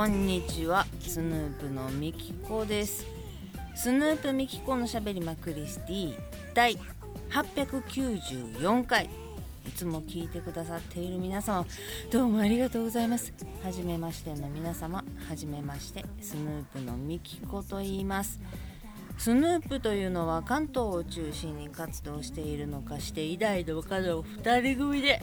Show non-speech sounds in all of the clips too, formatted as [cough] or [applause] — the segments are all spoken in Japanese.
こんにちは。スヌープのみきこです。スヌープみきこのしゃべりまクリスティ第894回。いつも聞いてくださっている皆様どうもありがとうございます。はじめましての皆様はじめましてスヌープのみきこと言います。スヌープというのは関東を中心に活動しているのかして偉大の角を2人組で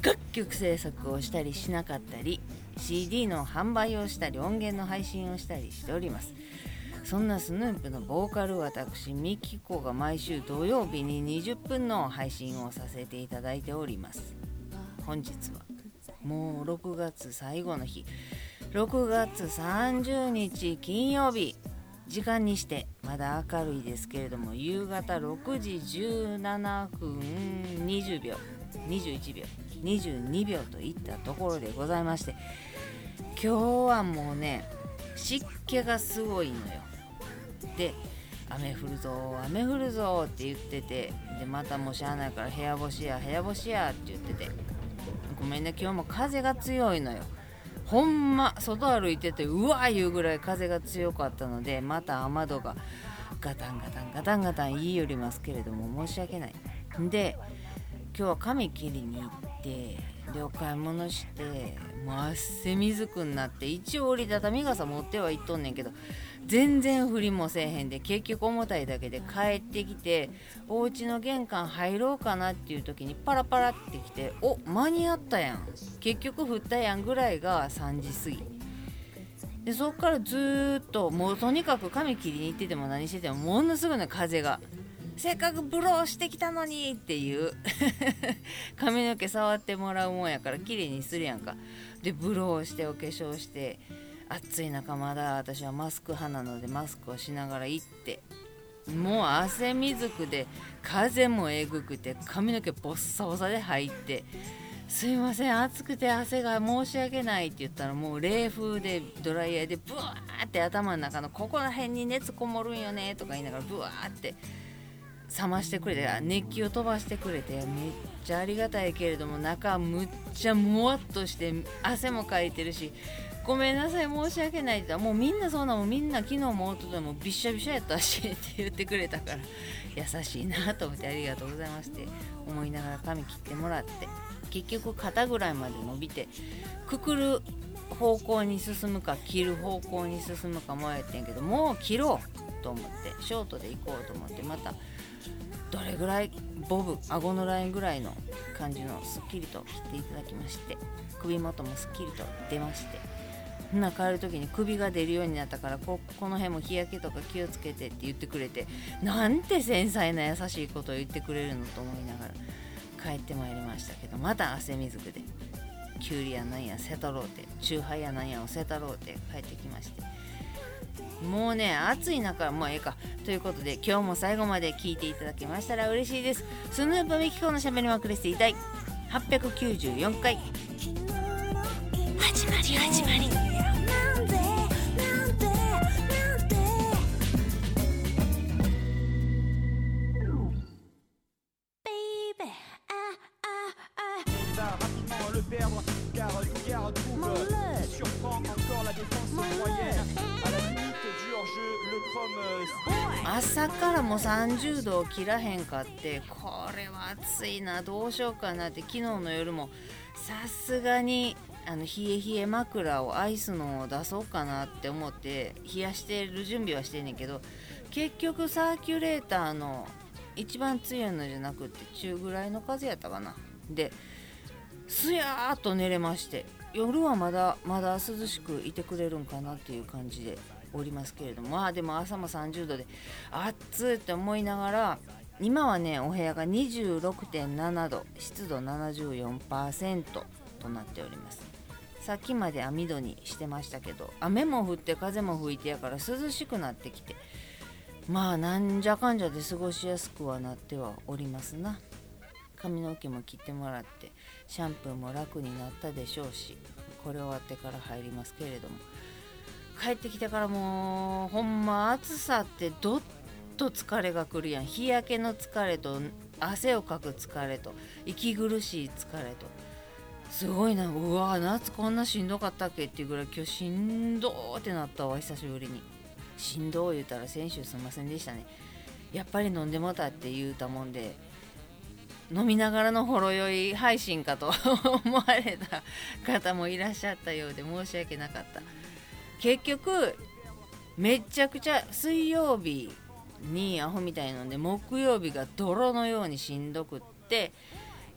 楽曲制作をしたりしなかったり CD の販売をしたり音源の配信をしたりしております。そんなスヌープのボーカル私ミキコが毎週土曜日に20分の配信をさせていただいております。本日はもう6月最後の日。6月30日金曜日。時間にしてまだ明るいですけれども夕方6時17分20秒。21秒。22秒といったところでございまして今日はもうね湿気がすごいのよ。で雨降るぞ雨降るぞって言っててでまたもうしゃあないから部屋干しや部屋干しやって言ってて。ごめんね今日も風が強いのよ。ほんま外歩いててうわーいうぐらい風が強かったのでまた雨戸がガタンガタンガタンガタン言い寄りますけれども申し訳ない。で今日は髪切りに行ってでお買い物してもう汗みずくになって一応折りたたみ傘持ってはいっとんねんけど全然振りもせえへんで結局重たいだけで帰ってきてお家の玄関入ろうかなっていう時にパラパラってきてお間に合ったやん。結局降ったやんぐらいが3時過ぎ。でそっからずっともうとにかく髪切りに行ってても何しててもものすごい風が。せっかくブローしてきたのにっていう。[laughs] 髪の毛触ってもらうもんやから綺麗にするやんか。でブローしてお化粧して暑い中まだ。私はマスク派なのでマスクをしながら行って。もう汗水くで風もえぐくて髪の毛ボッサボサで入って。すいません暑くて汗が申し訳ないって言ったらもう冷風でドライヤーでブワーって頭の中のここら辺に熱こもるんよねとか言いながらブワーって冷ましてくれて熱気を飛ばしてくれてめっちゃありがたいけれども中むっちゃもわっとして汗もかいてるしごめんなさい申し訳ないって言ったらもうみんなそんなもんみんな昨日もおとともびっしゃびしゃやったしって言ってくれたから優しいなと思ってありがとうございまして思いながら髪切ってもらって。結局肩ぐらいまで伸びてくくる方向に進むか切る方向に進むか迷ってんけどもう切ろう。と思ってショートで行こうと思ってまたどれぐらいボブ顎のラインぐらいの感じのすっきりと切っていただきまして首元もすっきりと出ましてほな帰る時に首が出るようになったからここの辺も日焼けとか気をつけてって言ってくれてなんて繊細な優しいことを言ってくれるのと思いながら帰ってまいりましたけどまた汗水くでキュウリやなんやせたろうてチューハイやなんやをせたろうて帰ってきましてもうね暑い中もうええか。ということで今日も最後まで聞いていただけましたら嬉しいです。スヌープミキコのしゃべりまくりしていたい。894回。始まり始まりも30度を切らへんかってこれは暑いなどうしようかなって昨日の夜もさすがにあの冷え冷え枕をアイスのを出そうかなって思って冷やしてる準備はしてんねんけど結局サーキュレーターの一番強いのじゃなくて中ぐらいの風やったかな。ですやーっと寝れまして夜はまだまだ涼しくいてくれるんかなっていう感じで。おりますけれどもあでも朝も30度で暑いって思いながら今はねお部屋が26.7度湿度74%となっております。さっきまで網戸にしてましたけど雨も降って風も吹いてやから涼しくなってきてまあなんじゃかんじゃで過ごしやすくはなってはおりますな。髪の毛も切ってもらってシャンプーも楽になったでしょうしこれ終わってから入りますけれども。帰ってきてからもうほんま暑さってどっと疲れがくるやん。日焼けの疲れと汗をかく疲れと息苦しい疲れと。すごいな。うわ夏こんなしんどかったっけっていうぐらい今日しんどーってなったわ久しぶりに。しんどー言うたら先週すんませんでしたね。やっぱり飲んでもたって言うたもんで飲みながらのほろ酔い配信かと思われた方もいらっしゃったようで申し訳なかった。結局めちゃくちゃ水曜日にアホみたいなので木曜日が泥のようにしんどくって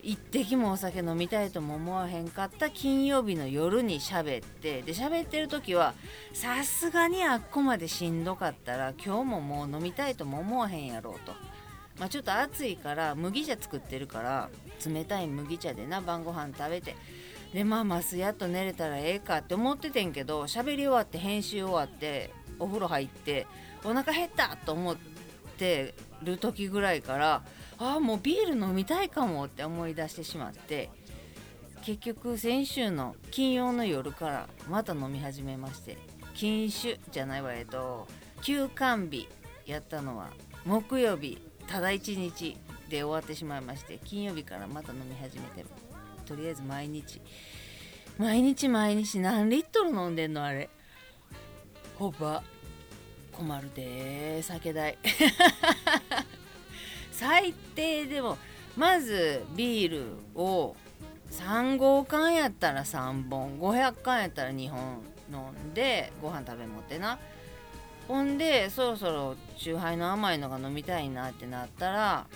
一滴もお酒飲みたいとも思わへんかった金曜日の夜に喋ってで喋ってる時はさすがにあっこまでしんどかったら今日ももう飲みたいとも思わへんやろうと。まあ、ちょっと暑いから麦茶作ってるから冷たい麦茶でな晩ご飯食べてでまあマスやっと寝れたらええかって思っててんけど喋り終わって編集終わってお風呂入ってお腹減ったと思ってる時ぐらいからああもうビール飲みたいかもって思い出してしまって結局先週の金曜の夜からまた飲み始めまして禁酒じゃないわえっと休館日やったのは木曜日ただ1日で終わってしまいまして金曜日からまた飲み始めてとりあえず毎日。毎日毎日何リットル飲んでんのあれ。ほば。困るで酒代。[laughs] 最低でもまずビールを3合缶やったら3本。500缶やったら2本飲んでご飯食べ持ってな。ほんでそろそろチューハイの甘いのが飲みたいなってなったら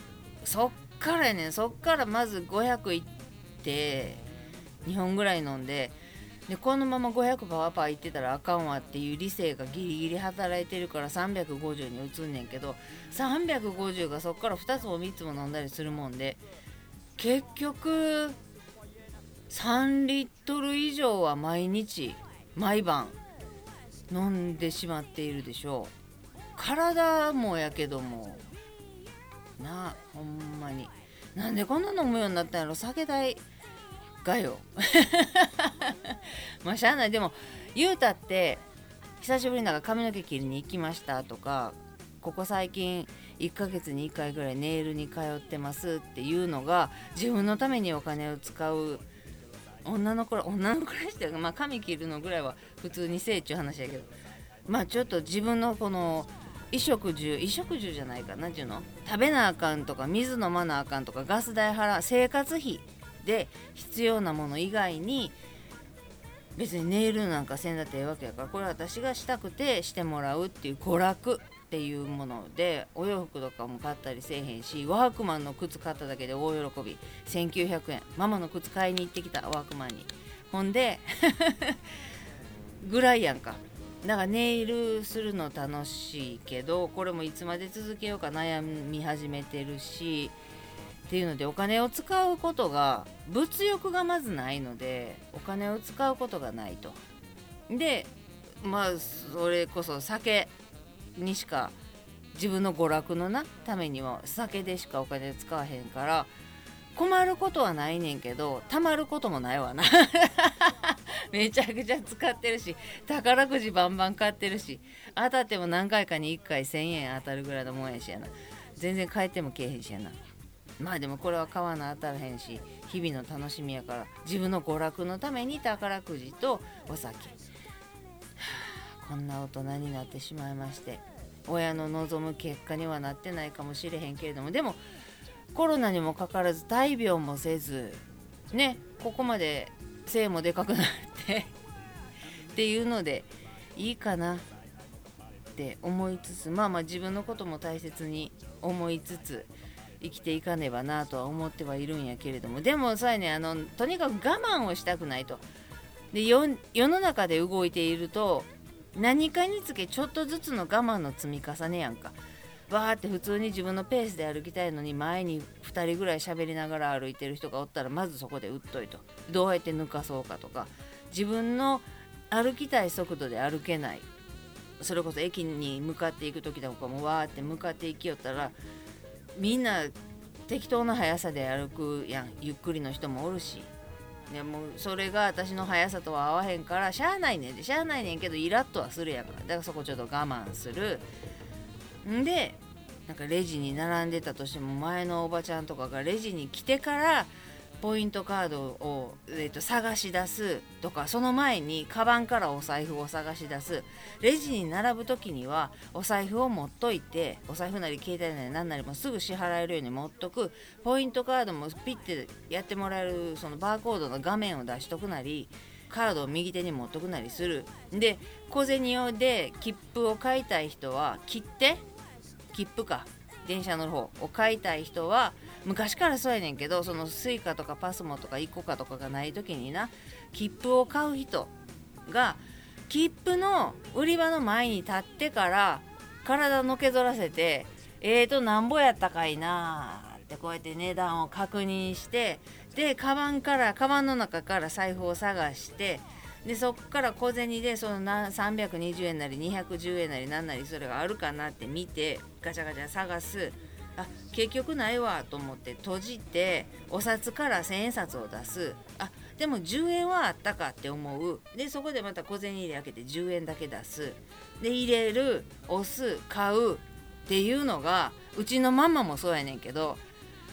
そっからやねん。そっからまず500いって2本ぐらい飲んででこのまま500パワパーいってたらあかんわっていう理性がギリギリ働いてるから350に移んねんけど350がそっから2つも3つも飲んだりするもんで結局3リットル以上は毎日毎晩飲んでしまっているでしょう。体もやけどもなほんまに。なんでこんな飲むようになったんやろ。酒代がよ。[laughs] まあしゃあない。でも言うたって久しぶりなんか髪の毛切りに行きましたとかここ最近1ヶ月に1回ぐらいネイルに通ってますっていうのが自分のためにお金を使う女の子ら女の子らしてまあ髪切るのぐらいは普通にせえっちゅう話やけど。まあちょっと自分のこの衣食住衣食住じゃないかなっていうの？食べなあかんとか水飲まなあかんとかガス代払う生活費で必要なもの以外に別にネイルなんかせんだってええわけやからこれ私がしたくてしてもらうっていう娯楽っていうものでお洋服とかも買ったりせえへんしワークマンの靴買っただけで大喜び。1900円ママの靴買いに行ってきたワークマンに。ほんでぐらいやんか。だからネイルするの楽しいけどこれもいつまで続けようか悩み始めてるしっていうのでお金を使うことが物欲がまずないのでお金を使うことがないと。でまあそれこそ酒にしか自分の娯楽のなためには酒でしかお金使わへんから困ることはないねんけどたまることもないわな。[laughs] めちゃくちゃ使ってるし宝くじバンバン買ってるし当たっても何回かに1回1000円当たるぐらいのもんやしやな。全然帰ってもけえへんしやな。まあでもこれは買わな当たらへんし日々の楽しみやから自分の娯楽のために宝くじとお酒、はあ、こんな大人になってしまいまして親の望む結果にはなってないかもしれへんけれどもでもコロナにもかかわらず大病もせずねここまで背もでかくなって [laughs] っていうのでいいかなって思いつつまあまあ自分のことも大切に思いつつ生きていかねばなとは思ってはいるんやけれどもでもさえねあのとにかく我慢をしたくないと。で世の中で動いていると何かにつけちょっとずつの我慢の積み重ねやんか。わーって普通に自分のペースで歩きたいのに前に2人ぐらい喋りながら歩いてる人がおったらまずそこで打っといと。どうやって抜かそうかとか。自分の歩きたい速度で歩けない。それこそ駅に向かっていく時だとかもわーって向かっていきよったらみんな適当な速さで歩くやん。ゆっくりの人もおるし。でもそれが私の速さとは合わへんからしゃあないねんで。しゃあないねんけどイラッとはするやか。らだからそこちょっと我慢する。んでなんかレジに並んでたとしても前のおばちゃんとかがレジに来てからポイントカードを、えーと、探し出すとかその前にカバンからお財布を探し出す。レジに並ぶ時にはお財布を持っといてお財布なり携帯なり何なりもすぐ支払えるように持っとく。ポイントカードもピッてやってもらえるそのバーコードの画面を出しとくなりカードを右手に持っとくなりする。で小銭用で切符を買いたい人は切って切符か電車の方を買いたい人は昔からそうやねんけどその Suica とか PASMO とか ICOCA とかがない時にな切符を買う人が切符の売り場の前に立ってから体のけぞらせてえーとなんぼやったかいなってこうやって値段を確認してでカバンからカバンの中から財布を探してでそこから小銭でその320円なり210円なり何なりそれがあるかなって見てガチャガチャ探す。あ結局ないわと思って閉じてお札から千円札を出す。あでも10円はあったかって思う。でそこでまた小銭入れ開けて10円だけ出す。で入れる押す買うっていうのがうちのママもそうやねんけど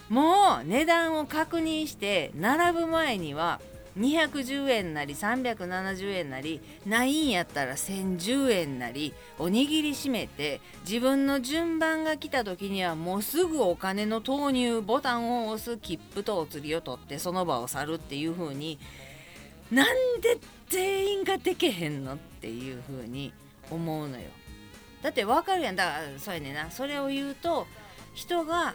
もう値段を確認して並ぶ前には210円なり370円なりないんやったら1010円なりおにぎり閉めて自分の順番が来た時にはもうすぐお金の投入ボタンを押す切符とお釣りを取ってその場を去るっていう風になんで全員がでけへんのっていう風に思うのよ。だってわかるやん。だからそうやねんな。それを言うと人が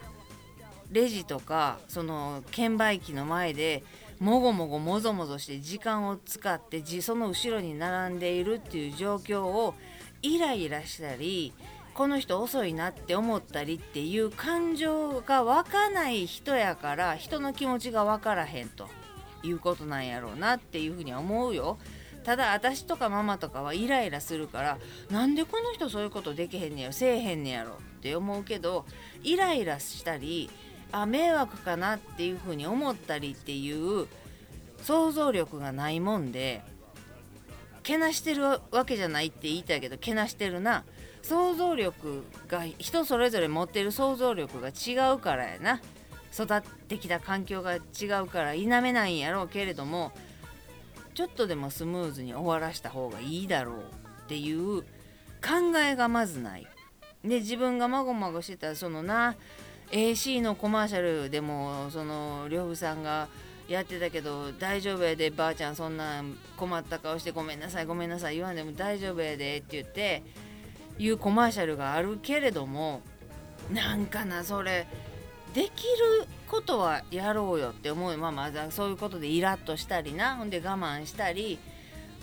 レジとかその券売機の前でもごもごもぞもぞして時間を使ってその後ろに並んでいるっていう状況をイライラしたりこの人遅いなって思ったりっていう感情が湧かない人やから人の気持ちが分からへんということなんやろうなっていうふうには思うよ。ただ私とかママとかはイライラするからなんでこの人そういうことできへんねやろせえへんねやろって思うけどイライラしたりあ迷惑かなっていうふうに思ったりっていう想像力がないもんでけなしてるわけじゃないって言いたいけどけなしてるな。想像力が人それぞれ持ってる想像力が違うからやな。育ってきた環境が違うから否めないんやろうけれどもちょっとでもスムーズに終わらした方がいいだろうっていう考えがまずない。で自分がまごまごしてたらそのな AC のコマーシャルでもその呂布さんがやってたけど大丈夫やでばあちゃんそんな困った顔してごめんなさいごめんなさい言わんでも大丈夫やでって言っていうコマーシャルがあるけれどもなんかなそれできることはやろうよって思う。まあまあそういうことでイラッとしたりなほんで我慢したり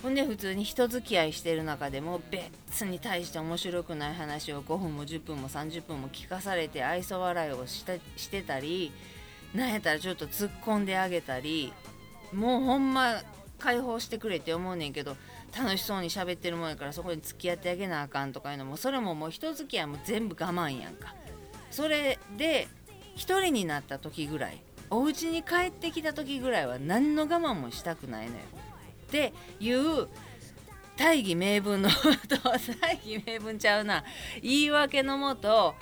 ほんで普通に人付き合いしてる中でも別に対して面白くない話を5分も10分も30分も聞かされて愛想笑いをしてたりなんやったらちょっと突っ込んであげたりもうほんま解放してくれって思うねんけど楽しそうに喋ってるもんやからそこに付き合ってあげなあかんとかいうのもそれももう人付き合いも全部我慢やんか。それで1人になった時ぐらいお家に帰ってきた時ぐらいは何の我慢もしたくないのよ。っていう大義名分の [laughs] 大義名分ちゃうな。言い訳のもと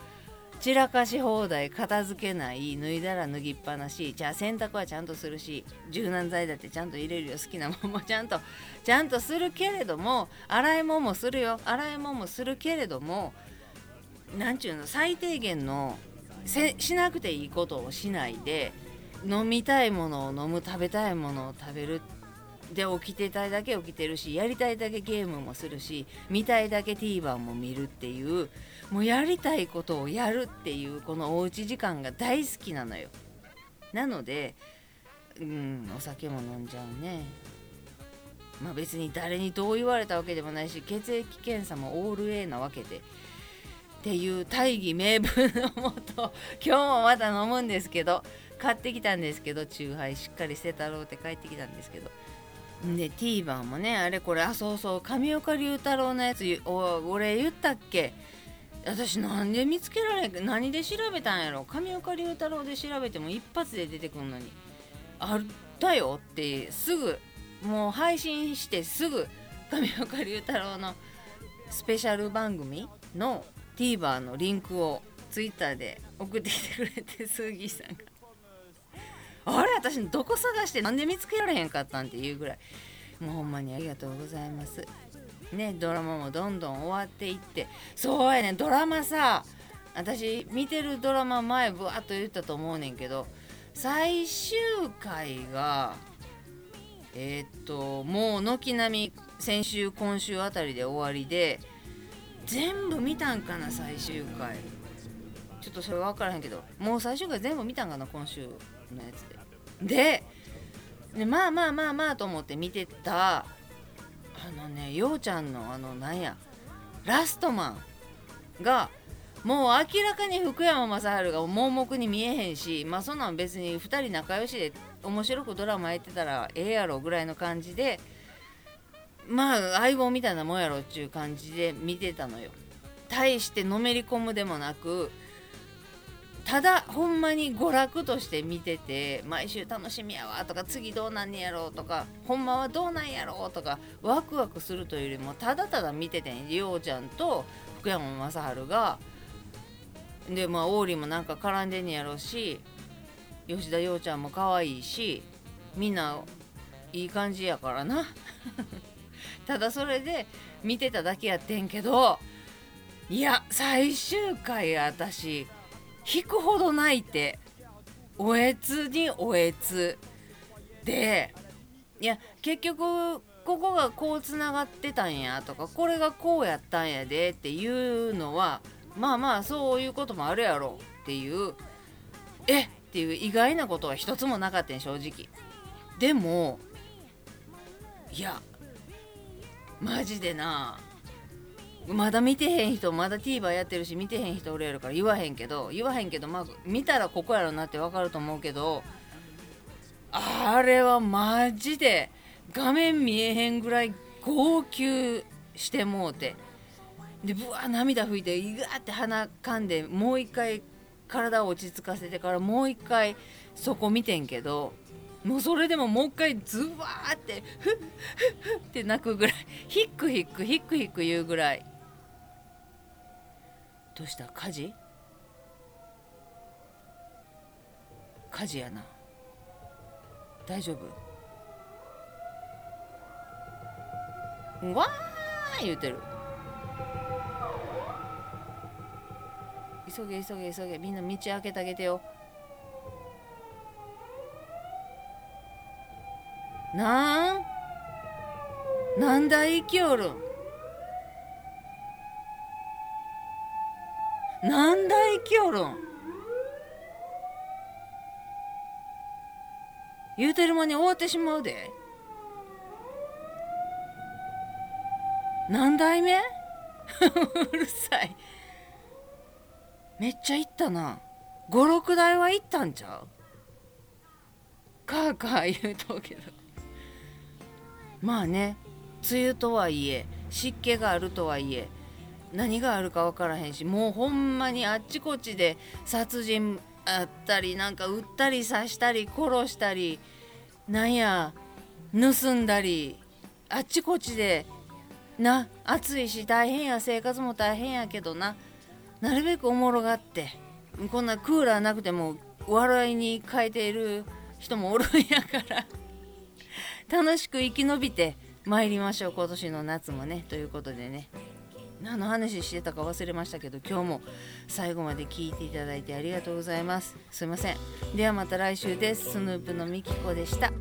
散らかし放題片付けない脱いだら脱ぎっぱなし。じゃあ洗濯はちゃんとするし柔軟剤だってちゃんと入れるよ。好きなもんもちゃんとちゃんとするけれども洗い物もするよ。洗い物もするけれども何ちゅうの最低限のしなくていいことをしないで飲みたいものを飲む食べたいものを食べるで起きてたいだけ起きてるしやりたいだけゲームもするし見たいだけ TVer も見るっていうもうやりたいことをやるっていうこのおうち時間が大好きなのよ。なのでうんお酒も飲んじゃうね。まあ別に誰にどう言われたわけでもないし血液検査もオール A なわけで。っていう大義名分のもと [laughs] 今日もまた飲むんですけど買ってきたんですけどチューハイしっかり捨てたろうって帰ってきたんですけどで TVer もねあれこれあそうそう上岡龍太郎のやつお俺言ったっけ？私なんで見つけられ何で調べたんやろ？上岡龍太郎で調べても一発で出てくるのに。あったよってすぐもう配信してすぐ上岡龍太郎のスペシャル番組の TVer のリンクを Twitter で送ってきてくれて杉さんが。あれ私どこ探してなんで見つけられへんかったんっていうぐらい。もうほんまにありがとうございます。ねドラマもどんどん終わっていって。そうやねドラマさ私見てるドラマ前ぶわっと言ったと思うねんけど最終回がえー、っともう軒並み先週今週あたりで終わりで全部見たんかな最終回。ちょっとそれ分からへんけどもう最終回全部見たんかな今週。のやつでででまあまあまあまあと思って見てたあのねようちゃんのあのなんやラストマンがもう明らかに福山雅治が盲目に見えへんしまあそんなん別に2人仲良しで面白くドラマやってたらええやろぐらいの感じでまあ相棒みたいなもんやろっちゅう感じで見てたのよ。対してのめり込むでもなくただほんまに娯楽として見てて毎週楽しみやわとか次どうなんねやろうとかほんまはどうなんやろうとかワクワクするというよりもただただ見ててりょうちゃんと福山雅治がでまあ王林もなんか絡んでんねやろうし吉田洋ちゃんも可愛いしみんないい感じやからな。[laughs] ただそれで見てただけやってんけどいや最終回私引くほど泣いておえつにおえつ。でいや結局ここがこうつながってたんやとかこれがこうやったんやでっていうのはまあまあそういうこともあるやろっていうえっていう意外なことは一つもなかったん正直。でもいやマジでなまだ見てへん人まだ TVer やってるし見てへん人おるやるから言わへんけど言わへんけどまあ見たらここやろなってわかると思うけどあれはマジで画面見えへんぐらい号泣してもうてでぶわ涙拭いていがって鼻かんでもう一回体を落ち着かせてからもう一回そこ見てんけどもうそれでももう一回ズワーってフッフッフッって泣くぐらいヒックヒックヒックヒック言うぐらい。どうした？火事？火事やな。大丈夫？わー言うてる。急げ急げ急げ。みんな道開けてあげてよ。なん？なんだ？生きおるん？なんだ生きおるん。言うてる間に終わってしまうで。何代目？[laughs] うるさい。めっちゃ行ったな。56台は行ったんちゃう？かあかあ言うとうけど。まあね梅雨とはいえ湿気があるとはいえ何があるか分からへんしもうほんまにあっちこっちで殺人あったりなんか撃ったり刺したり殺したりなんや盗んだりあっちこっちでな暑いし大変や生活も大変やけどななるべくおもろがってこんなクーラーなくても笑いに変えている人もおるんやから楽しく生き延びて参りましょう今年の夏もねということでね。何の話してたか忘れましたけど今日も最後まで聞いていただいてありがとうございます。すいません。ではまた来週です。スヌープのみきこでした。